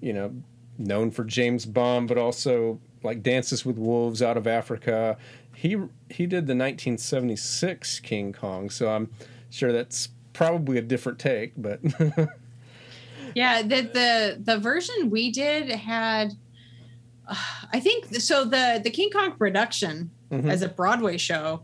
you know known for james bond but also like dances with wolves out of africa he he did the 1976 king kong so i'm sure that's probably a different take but (laughs) Yeah, the the the version we did had, uh, I think so. The the King Kong production Mhm. as a Broadway show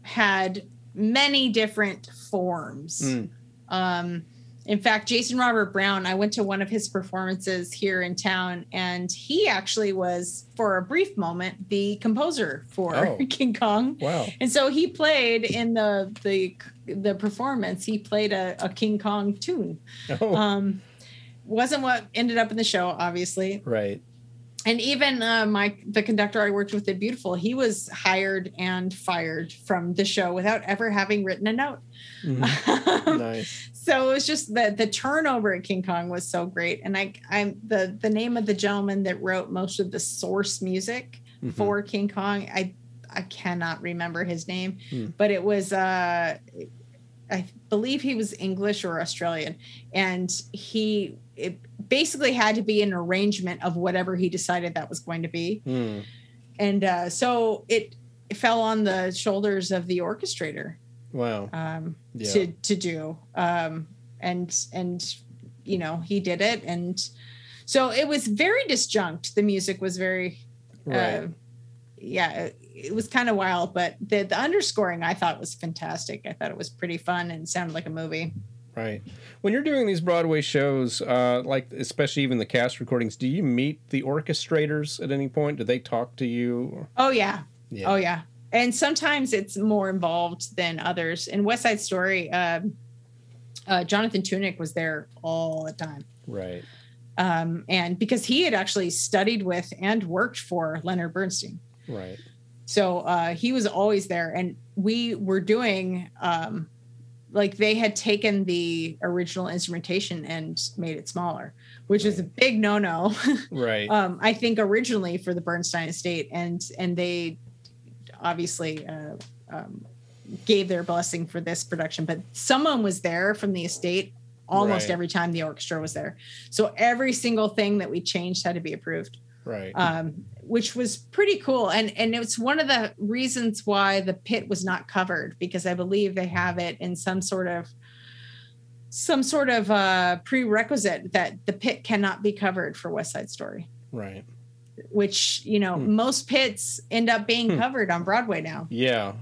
had many different forms. Mm. Um, in fact, Jason Robert Brown, I went to one of his performances here in town, and he actually was, for a brief moment, the composer for Oh. (laughs) King Kong. wow And so he played in the the the performance. He played a, a King Kong tune. oh, Um, wasn't what ended up in the show, obviously. right And even uh, my the conductor I worked with at Beautiful, he was hired and fired from the show without ever having written a note. Mhm. (laughs) nice so it was just the the turnover at King Kong was so great. And I I'm the the name of the gentleman that wrote most of the source music Mhm. for King Kong. I I cannot remember his name, Hmm. but it was uh I believe he was English or Australian, and he it basically had to be an arrangement of whatever he decided that was going to be, Mm. and uh, so it, it fell on the shoulders of the orchestrator wow um, Yeah. to to do, um, and and you know he did it, and so it was very disjunct. The music was very right uh, yeah, it, it was kind of wild, but the the underscoring I thought was fantastic. I thought it was pretty fun and sounded like a movie. Right. When you're doing these Broadway shows, uh, like especially even the cast recordings, do you meet the orchestrators at any point? Do they talk to you? Oh yeah, Yeah. oh yeah, and sometimes it's more involved than others. In West Side Story, um, uh, Jonathan Tunick was there all the time. Right. Um, and because he had actually studied with and worked for Leonard Bernstein. Right. So uh, he was always there, and we were doing um, like they had taken the original instrumentation and made it smaller, which is a big no-no. (laughs) Right. um, I think originally for the Bernstein estate, and and they obviously uh, um, gave their blessing for this production. But someone was there from the estate almost Right. every time the orchestra was there, so every single thing that we changed had to be approved right. um, which was pretty cool. And and it's one of the reasons why the pit was not covered because I believe they have it in some sort of some sort of uh, prerequisite that the pit cannot be covered for West Side Story. right. Which you know Hmm. most pits end up being Hmm. covered on Broadway now. Yeah.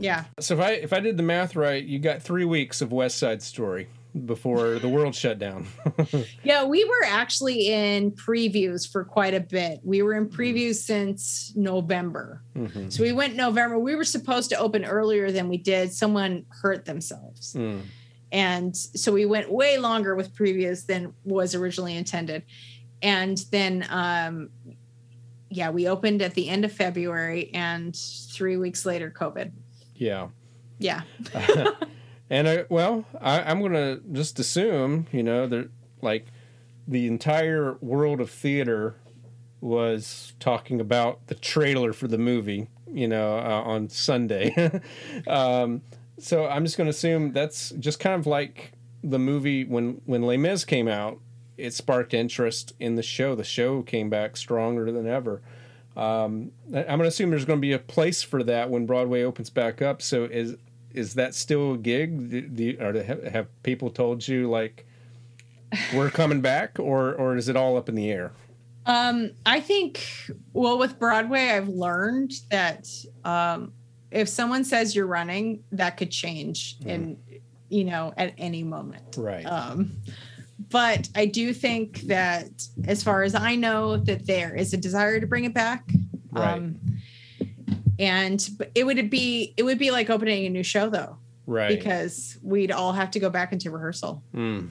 Yeah, So if I if I did the math right, you got three weeks of West Side Story before the world shut down. (laughs) yeah. We were actually in previews for quite a bit. We were in previews since November. Mhm. So we went November. We were supposed to open earlier than we did. Someone hurt themselves. Mm. And so we went way longer with previews than was originally intended. And then, um, yeah, we opened at the end of February and three weeks later, COVID. Yeah. Yeah. (laughs) (laughs) and I, well, I, I'm gonna just assume, you know, that like the entire world of theater was talking about the trailer for the movie, you know, uh, on Sunday. (laughs) um, so I'm just gonna assume that's just kind of like the movie when when Les Mis came out. It sparked interest in the show. The show came back stronger than ever. Um, I'm gonna assume there's gonna be a place for that when Broadway opens back up. So is is that still a gig? Do, do or have, have people told you like we're coming back, or or is it all up in the air? Um, I think, well, with Broadway, I've learned that um, if someone says you're running, that could change Mm. in, you know, at any moment. Right. Um, but I do think that, as far as I know, that there is a desire to bring it back. Right. Um, and it would be it would be like opening a new show though, right. because we'd all have to go back into rehearsal. Mm,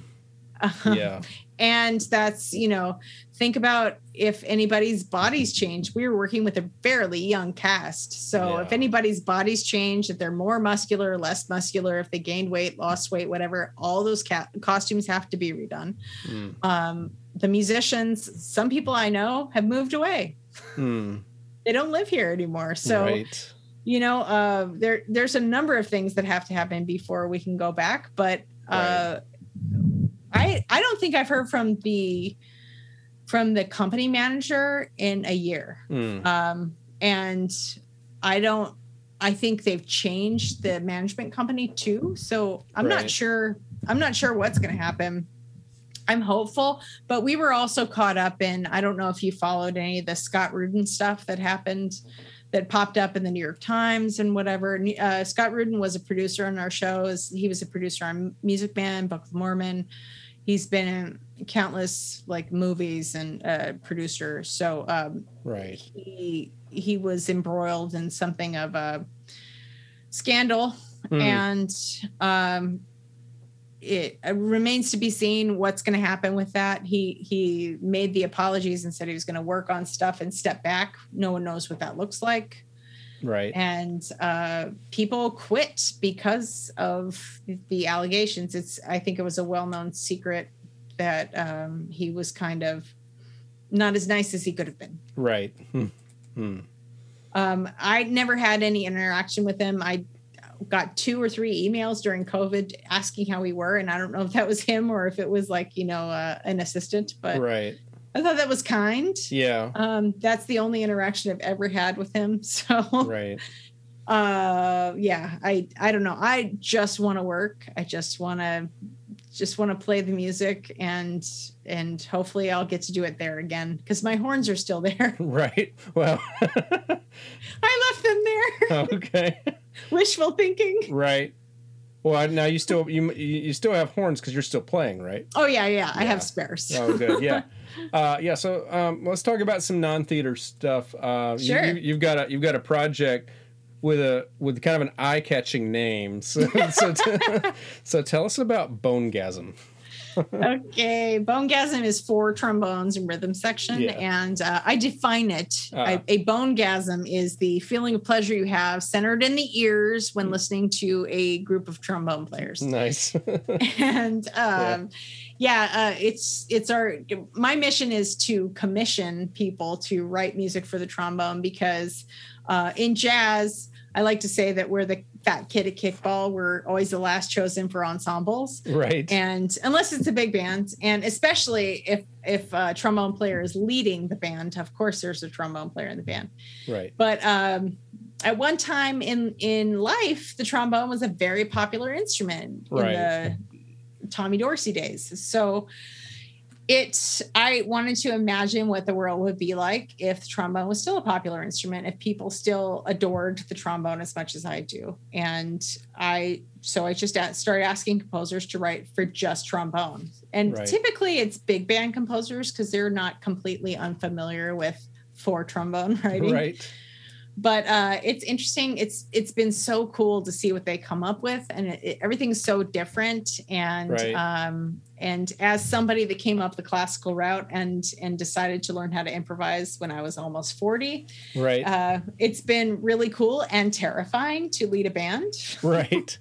Um, yeah. And that's you know think about if anybody's bodies change we were working with a fairly young cast. So if anybody's bodies change if they're more muscular less muscular if they gained weight lost weight whatever all those ca- costumes have to be redone. Mm, um, the musicians some people i know have moved away. Mm, they don't live here anymore. So right. you know uh, there there's a number of things that have to happen before we can go back but uh, i i don't think i've heard from the from the company manager in a year. Mm, um, and i don't i think they've changed the management company too. So i'm Right. not sure i'm not sure what's going to happen. I'm hopeful but we were also caught up in i don't know if you followed any of the scott rudin stuff that happened that popped up in the new york times and whatever. Uh, scott rudin was a producer on our shows. He was a producer on music man book of mormon. He's been in countless like movies and uh, producer. So um, right. he he was embroiled in something of a scandal Mm, and um it uh, remains to be seen what's going to happen with that. He he made the apologies and said he was going to work on stuff and step back. No one knows what that looks like. Right. and uh people quit because of the allegations. It's i think it was a well-known secret that um he was kind of not as nice as he could have been. Right. Mm, mm, Um, I never had any interaction with him. I got two or three emails during COVID asking how we were, and I don't know if that was him or if it was like you know uh, an assistant. But right. I thought that was kind. Yeah. Um, that's the only interaction I've ever had with him. (laughs) So Right. uh, yeah, I I don't know. I just want to work. I just want to just want to play the music and and hopefully I'll get to do it there again because my horns are still there. (laughs) Right. Well. (laughs) I left them there. okay. (laughs) Wishful thinking. Right. Well, now you still you you still have horns because you're still playing, right? Oh yeah, yeah. I have spares. Oh, good. Yeah. (laughs) Uh, yeah. So um, let's talk about some non-theater stuff. Uh, Sure. You, you've got a you've got a project with a with kind of an eye-catching name. So (laughs) so, t- so tell us about Bonegasm. Okay, bonegasm is four trombones and rhythm section, Yeah. and uh, I define it. Ah. I, a bonegasm is the feeling of pleasure you have centered in the ears when listening to a group of trombone players. Nice. (laughs) and um, yeah, uh, it's it's our my mission is to commission people to write music for the trombone because uh, in jazz, I like to say that we're the fat kid at kickball. We're always the last chosen for ensembles, right. and unless it's a big band, and especially if if a trombone player is leading the band, of course there's a trombone player in the band. right. But um, at one time in in life, the trombone was a very popular instrument Right. in the Tommy Dorsey days. So it I wanted to imagine what the world would be like if the trombone was still a popular instrument, if people still adored the trombone as much as I do. And I so I just started asking composers to write for just trombone. And Right. typically it's big band composers because they're not completely unfamiliar with for trombone (laughs) writing Right. but uh, it's interesting. It's it's been so cool to see what they come up with, and it, it- everything's so different. And Right. um, and as somebody that came up the classical route and and decided to learn how to improvise when I was almost forty, Right. uh, it's been really cool and terrifying to lead a band. (laughs) right.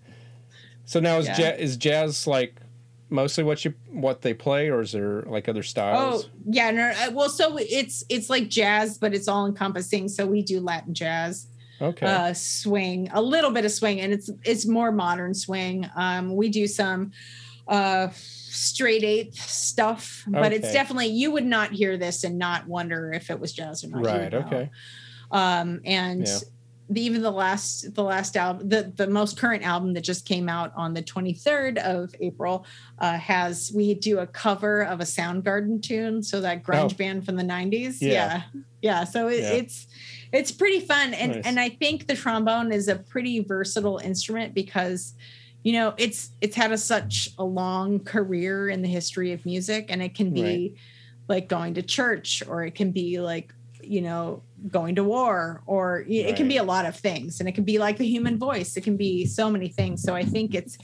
So now is Yeah. jazz is jazz like mostly what you what they play, or is there like other styles? Oh yeah, no. uh, Well, so it's it's like jazz, but it's all encompassing. So we do Latin jazz. okay. uh, swing, a little bit of swing, and it's it's more modern swing. Um, we do some uh, straight eighth stuff, but it's definitely you would not hear this and not wonder if it was jazz or not. Right. Okay. Um, and Yeah. the, even the last the last album the the most current album that just came out on the 23rd of april uh, has we do a cover of a soundgarden tune so that grunge Oh. band from the 90s Yeah. yeah yeah, so it, Yeah. it's it's pretty fun and Nice. and i think the trombone is a pretty versatile instrument because you know it's it's had a, such a long career in the history of music and it can be Right. like going to church or it can be like you know going to war or it can be a lot of things and it can be like the human voice it can be so many things so i think it's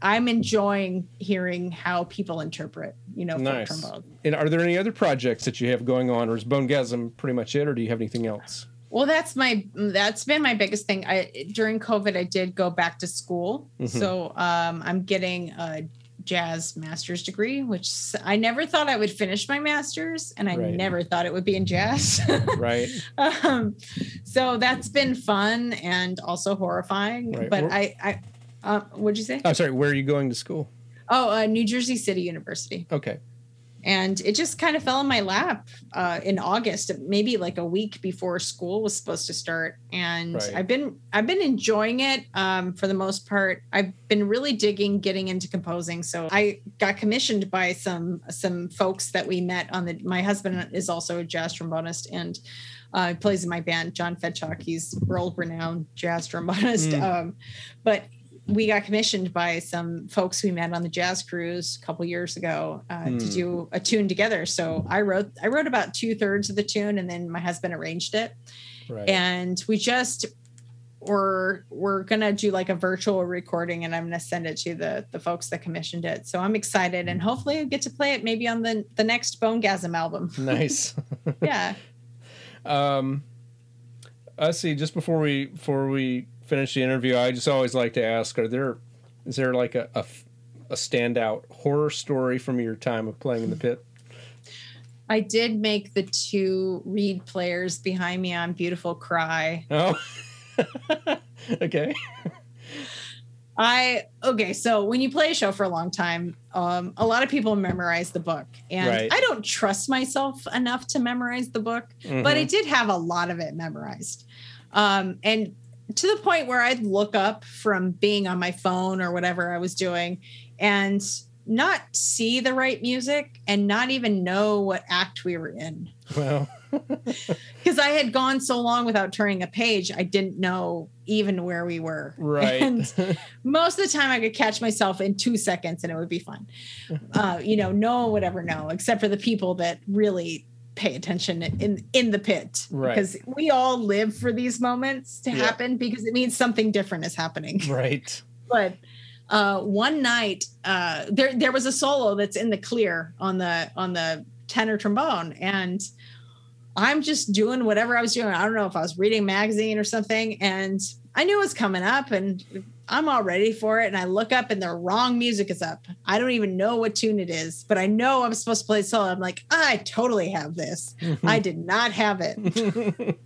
i'm enjoying hearing how people interpret you know Nice. And are there any other projects that you have going on, or is Bonegasm pretty much it, or do you have anything else? Well, that's my that's been my biggest thing. I during COVID, I did go back to school, Mhm. so um, I'm getting a jazz master's degree, which I never thought I would finish my master's, and I Right. never thought it would be in jazz. (laughs) Right. um, so that's been fun and also horrifying. Right. But Well- I, I, uh, what'd you say? I'm sorry. Where are you going to school? Oh, uh, New Jersey City University. Okay. And it just kind of fell in my lap uh, in August, maybe like a week before school was supposed to start. And Right. I've been I've been enjoying it um, for the most part. I've been really digging getting into composing. So I got commissioned by some some folks that we met on the. My husband is also a jazz trombonist and. Uh, plays in my band, John Fedchock. He's world-renowned jazz trombonist. Mm. Um, but we got commissioned by some folks we met on the jazz cruise a couple years ago uh, to Hmm. do a tune together. So I wrote I wrote about two thirds of the tune, and then my husband arranged it. Right. And we just we're we're gonna do like a virtual recording, and I'm gonna send it to the the folks that commissioned it. So I'm excited, and hopefully I get to play it maybe on the the next Bonegasm album. (laughs) nice. yeah. (laughs) Um, let's see. Just before we before we finish the interview, I just always like to ask: Are there is there like a a, a standout horror story from your time of playing in the pit? I did make the two reed players behind me on Beautiful Cry. Oh, (laughs) okay. I okay, so when you play a show for a long time, um, a lot of people memorize the book, and Right. I don't trust myself enough to memorize the book, but I Mhm. did have a lot of it memorized, um, and to the point where I'd look up from being on my phone or whatever I was doing, and not see the right music and not even know what act we were in well, (laughs) because I had gone so long without turning a page, I didn't know even where we were. right. And (laughs) most of the time, I could catch myself in two seconds, and it would be fun. (laughs) Uh, you know, no one would ever know, except for the people that really pay attention in in the pit, Right. because we all live for these moments to Yeah. happen because it means something different is happening. (laughs) right. But uh, one night, uh, there there was a solo that's in the clear on the on the tenor trombone, and I'm just doing whatever I was doing. I don't know if I was reading a magazine or something, and I knew it was coming up, and I'm all ready for it. And I look up, and the wrong music is up. I don't even know what tune it is, but I know I'm supposed to play solo. I'm like, I totally have this. I (laughs) did not have it. (laughs)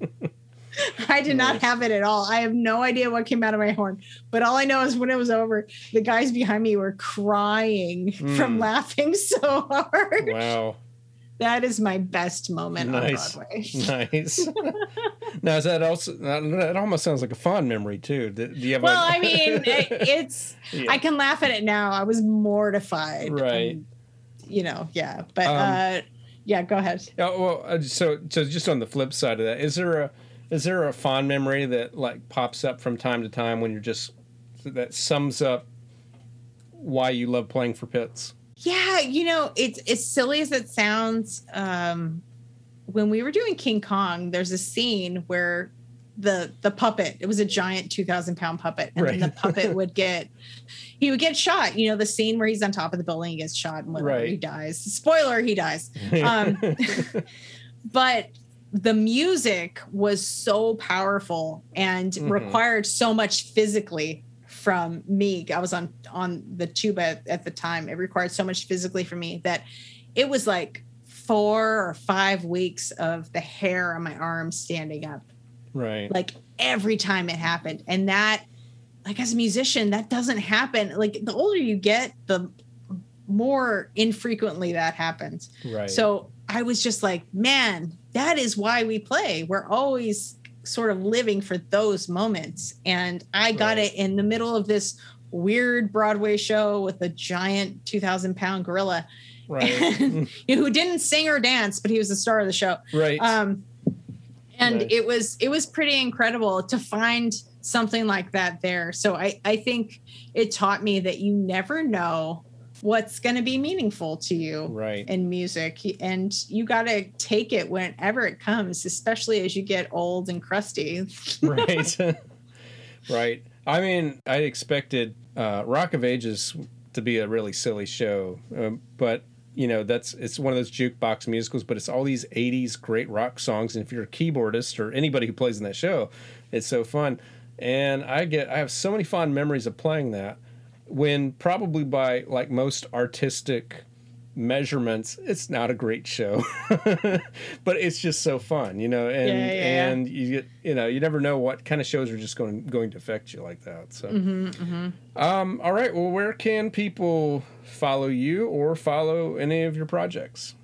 I did not have it at all. I have no idea what came out of my horn, but all I know is when it was over, the guys behind me were crying from Mm. laughing so (laughs) hard. wow. That is my best moment Nice. on Broadway. (laughs) Nice. now, is that also that, almost sounds like a fond memory too? Do, do you have? Well, a, I mean, it, it's (laughs) Yeah. I can laugh at it now. I was mortified, Right. and, you know, yeah. But Um, uh, yeah, go ahead. Oh, well, so so just on the flip side of that, is there a is there a fond memory that like pops up from time to time when you're just that sums up why you love playing for pits? Yeah, you know, it's as silly as it sounds. Um, when we were doing King Kong, there's a scene where the the puppet, it was a giant two thousand pound puppet, and then the puppet (laughs) would get he would get shot. You know, the scene where he's on top of the building, he gets shot, and whatever, Right. he dies. Spoiler, he dies. (laughs) Um, (laughs) but the music was so powerful and Mhm. required so much physically from me. I was on on the tuba at, at the time. It required so much physically for me that it was like four or five weeks of the hair on my arm standing up right. like every time it happened and that like as a musician that doesn't happen like the older you get the more infrequently that happens right. so i was just like man that is why we play we're always sort of living for those moments. And I got Right. it in the middle of this weird Broadway show with a giant 2,000 pound gorilla Right. (laughs) and, you know, who didn't sing or dance, but he was the star of the show. right. Um, and Nice. it was it was pretty incredible to find something like that there. So I I think it taught me that you never know what's going to be meaningful to you right. in music. And you got to take it whenever it comes especially as you get old and crusty. (laughs) Right. (laughs) Right. I mean i expected uh, rock of ages to be a really silly show um, but you know that's it's one of those jukebox musicals but it's all these 80s great rock songs. And if you're a keyboardist or anybody who plays in that show it's so fun. And i get i have so many fond memories of playing that when probably by like most artistic measurements it's not a great show. (laughs) But it's just so fun you know and Yeah, yeah, and you get you know you never know what kind of shows are just going going to affect you like that so. Mm-hmm, um all right well where can people follow you or follow any of your projects?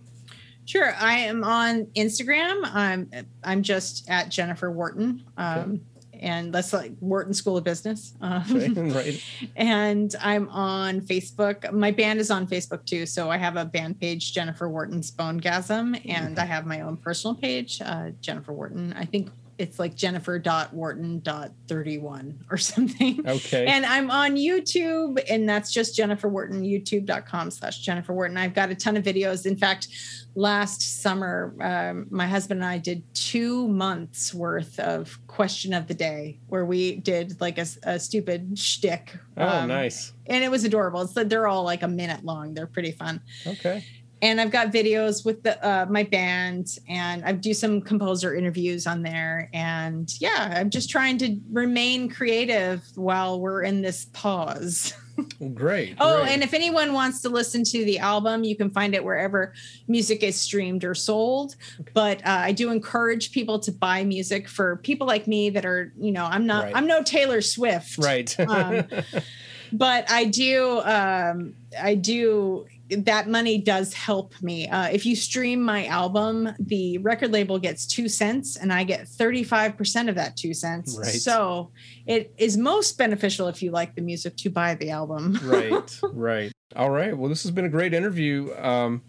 Sure i am on instagram. I'm i'm just at jennifer wharton. Um, and that's like wharton school of business um, okay, (laughs) right (laughs) and I'm on Facebook. My band is on Facebook too, so I have a band page, Jennifer Wharton's Bonegasm, and I have my own personal page, uh, Jennifer Wharton. I think it's like jennifer.wharton.31 or (laughs) something. okay And I'm on YouTube, and that's just Jennifer Wharton, youtube.com slash Jennifer Wharton. I've got a ton of videos. In fact, last summer, um, my husband and I did two months worth of question of the day where we did like a, a stupid shtick. oh um, nice And it was adorable. It's they're all like a minute long. They're pretty fun okay and I've got videos with the uh, my band, and I do some composer interviews on there. And yeah, I'm just trying to remain creative while we're in this pause. (laughs) well, great Oh, great. and if anyone wants to listen to the album, you can find it wherever music is streamed or sold. But uh, I do encourage people to buy music for people like me that are, you know, I'm not, Right. I'm no Taylor Swift, right um, (laughs) but I do, um, I do. That money does help me. Uh, if you stream my album, the record label gets two cents, and I get thirty-five percent of that two cents. Right. So it is most beneficial if you like the music to buy the album. (laughs) right right all right well this has been a great interview um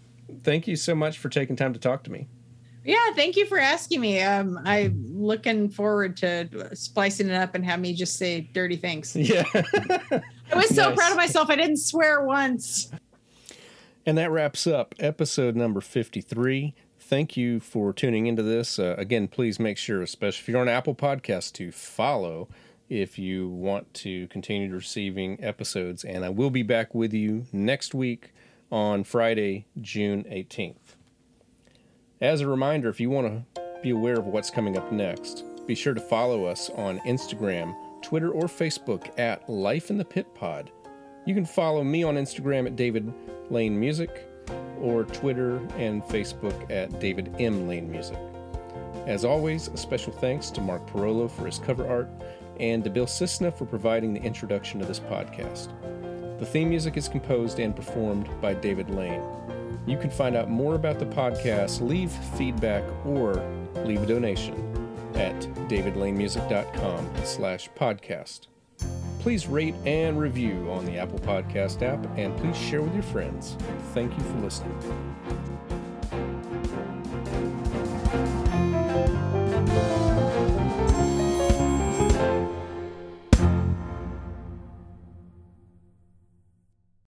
thank you so much for taking time to talk to me Yeah, thank you for asking me. Um, I'm looking forward to splicing it up and have me just say dirty things. (laughs) yeah (laughs) I was so Nice. proud of myself. I didn't swear once. And that wraps up episode number 53. Thank you for tuning into this. Uh, again, please make sure, especially if you're on Apple Podcasts, to follow if you want to continue receiving episodes. And I will be back with you next week on Friday, June 18th. As a reminder, if you want to be aware of what's coming up next, be sure to follow us on Instagram, Twitter, or Facebook at Life in the Pit Pod. You can follow me on Instagram at David Lane Music or Twitter and Facebook at David M. Lane Music. As always, a special thanks to Mark Parolo for his cover art and to Bill Cisna for providing the introduction to this podcast. The theme music is composed and performed by David Lane. You can find out more about the podcast, leave feedback, or leave a donation at davidlanemusic.com slash podcast. Please rate and review on the Apple Podcast app, and please share with your friends. Thank you for listening.